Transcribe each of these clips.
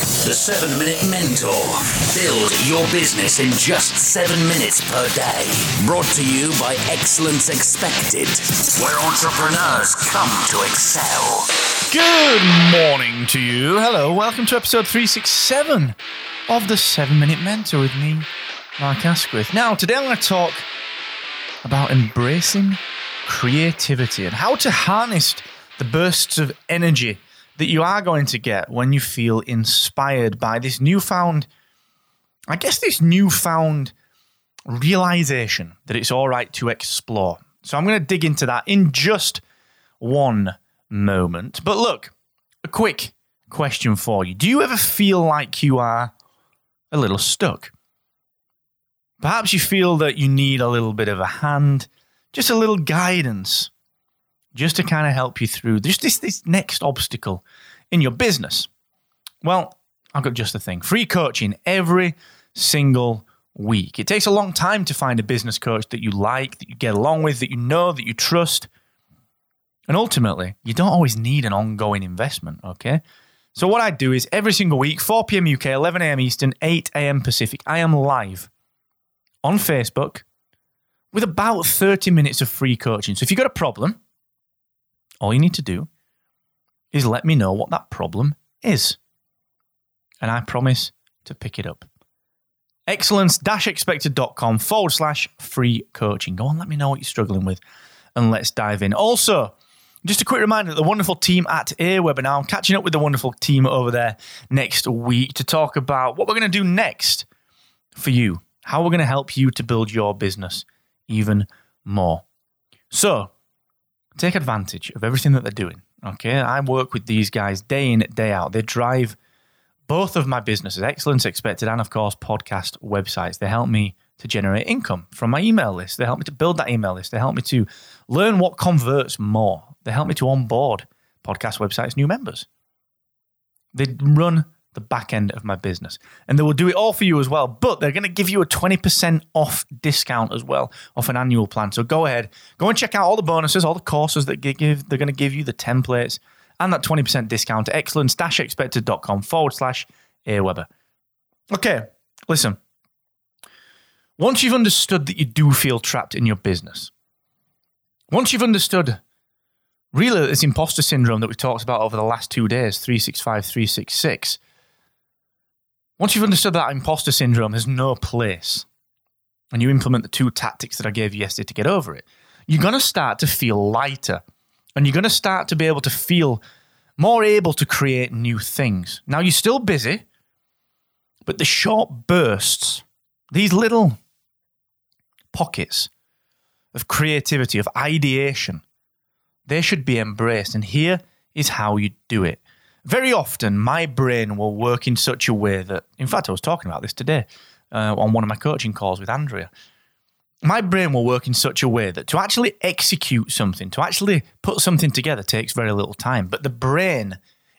The 7 Minute Mentor. Build your business in just 7 minutes per day. Brought to you by Excellence Expected, where entrepreneurs come to excel. Good morning to you. Hello, welcome to episode 367 of the 7 Minute Mentor with me, Mark Asquith. Now, today I'm going to talk about embracing creativity and how to harness the bursts of energy that you are going to get when you feel inspired by this newfound, I guess, this newfound realization that it's all right to explore. So I'm going to dig into that in just one moment. But look, a quick question for you Do you ever feel like you are a little stuck? Perhaps you feel that you need a little bit of a hand, just a little guidance just to kind of help you through just this, this next obstacle in your business. Well, I've got just the thing free coaching every single week. It takes a long time to find a business coach that you like, that you get along with, that you know, that you trust. And ultimately, you don't always need an ongoing investment, okay? So, what I do is every single week, 4 p.m. UK, 11 a.m. Eastern, 8 a.m. Pacific, I am live on Facebook with about 30 minutes of free coaching. So, if you've got a problem, all you need to do is let me know what that problem is. And I promise to pick it up. Excellence-expected.com forward slash free coaching. Go on, let me know what you're struggling with and let's dive in. Also, just a quick reminder the wonderful team at Aweber now, I'm catching up with the wonderful team over there next week to talk about what we're going to do next for you, how we're going to help you to build your business even more. So, take advantage of everything that they're doing. Okay, I work with these guys day in, day out. They drive both of my businesses, Excellence Expected, and of course, podcast websites. They help me to generate income from my email list. They help me to build that email list. They help me to learn what converts more. They help me to onboard podcast websites new members. They run the back end of my business. And they will do it all for you as well. But they're going to give you a 20% off discount as well off an annual plan. So go ahead, go and check out all the bonuses, all the courses that give, they're going to give you, the templates, and that 20% discount at excellence-expected.com forward slash Aweber. Okay, listen. Once you've understood that you do feel trapped in your business, once you've understood really this imposter syndrome that we talked about over the last two days, 365, 366, once you've understood that imposter syndrome has no place, and you implement the two tactics that I gave you yesterday to get over it, you're going to start to feel lighter and you're going to start to be able to feel more able to create new things. Now, you're still busy, but the short bursts, these little pockets of creativity, of ideation, they should be embraced. And here is how you do it very often my brain will work in such a way that, in fact, I was talking about this today uh, on one of my coaching calls with Andrea. My brain will work in such a way that to actually execute something, to actually put something together, takes very little time. But the brain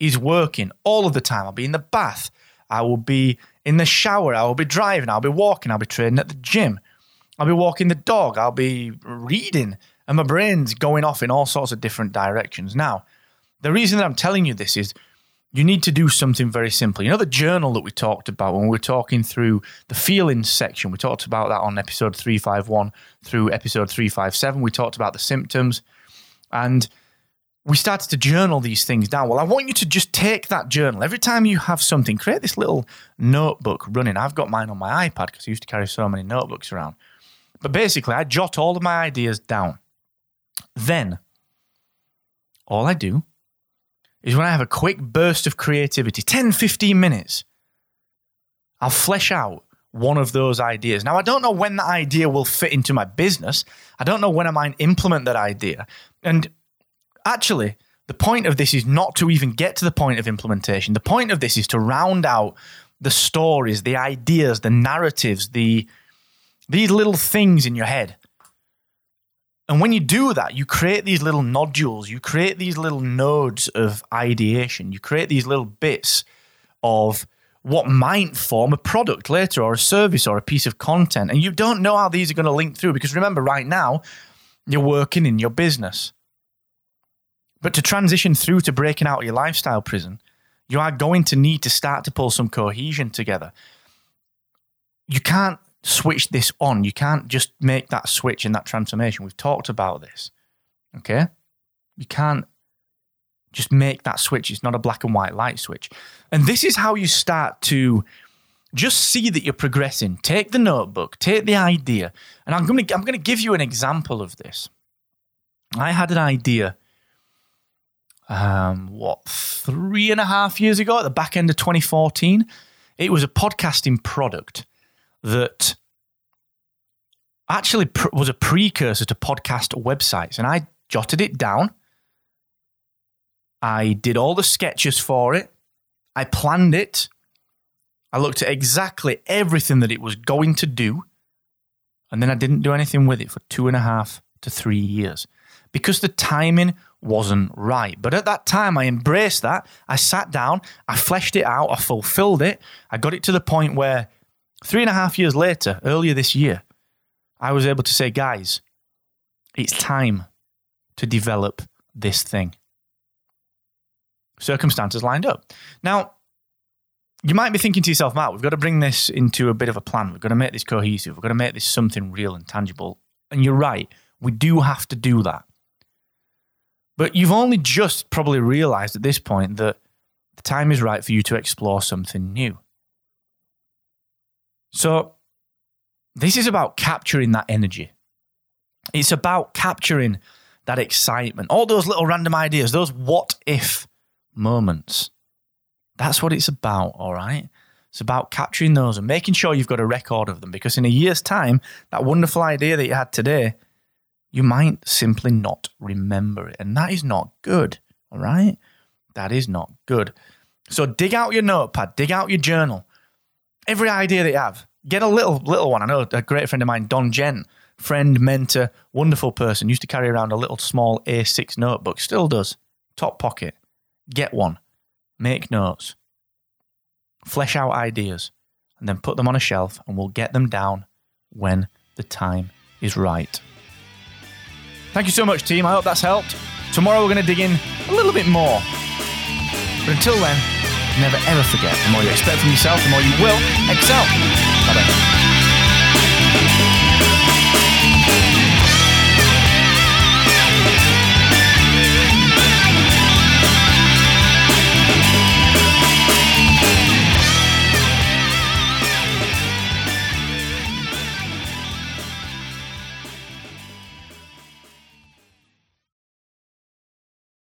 is working all of the time. I'll be in the bath, I will be in the shower, I will be driving, I'll be walking, I'll be training at the gym, I'll be walking the dog, I'll be reading, and my brain's going off in all sorts of different directions. Now, the reason that I'm telling you this is you need to do something very simple. You know, the journal that we talked about when we were talking through the feelings section, we talked about that on episode 351 through episode 357. We talked about the symptoms and we started to journal these things down. Well, I want you to just take that journal. Every time you have something, create this little notebook running. I've got mine on my iPad because I used to carry so many notebooks around. But basically, I jot all of my ideas down. Then, all I do is when I have a quick burst of creativity, 10, 15 minutes, I'll flesh out one of those ideas. Now, I don't know when that idea will fit into my business. I don't know when I might implement that idea. And actually, the point of this is not to even get to the point of implementation. The point of this is to round out the stories, the ideas, the narratives, the these little things in your head And when you do that, you create these little nodules, you create these little nodes of ideation, you create these little bits of what might form a product later or a service or a piece of content. And you don't know how these are going to link through because remember, right now, you're working in your business. But to transition through to breaking out of your lifestyle prison, you are going to need to start to pull some cohesion together. You can't switch this on. You can't just make that switch and that transformation. We've talked about this. Okay? You can't just make that switch. It's not a black and white light switch. And this is how you start to just see that you're progressing. Take the notebook, take the idea, and I'm going to I'm going to give you an example of this. I had an idea. Um, what three and a half years ago, at the back end of 2014, it was a podcasting product that actually pr- was a precursor to podcast websites, and I jotted it down. I did all the sketches for it. I planned it. I looked at exactly everything that it was going to do. And then I didn't do anything with it for two and a half to three years because the timing wasn't right. But at that time, I embraced that. I sat down, I fleshed it out, I fulfilled it. I got it to the point where three and a half years later, earlier this year, I was able to say, guys, it's time to develop this thing circumstances lined up. Now, you might be thinking to yourself, Matt, we've got to bring this into a bit of a plan. We've got to make this cohesive. We've got to make this something real and tangible. And you're right, we do have to do that. But you've only just probably realized at this point that the time is right for you to explore something new. So, this is about capturing that energy. It's about capturing that excitement, all those little random ideas, those what if moments. That's what it's about, all right? It's about capturing those and making sure you've got a record of them because in a year's time, that wonderful idea that you had today, you might simply not remember it. And that is not good, all right? That is not good. So dig out your notepad, dig out your journal. Every idea that you have, get a little little one. I know a great friend of mine, Don Jen, friend, mentor, wonderful person, used to carry around a little small A6 notebook, still does, top pocket get one, make notes, flesh out ideas, and then put them on a shelf, and we'll get them down when the time is right. Thank you so much, team. I hope that's helped. Tomorrow we're going to dig in a little bit more. But until then, never ever forget the more you expect from yourself, the more you will excel. Bye bye.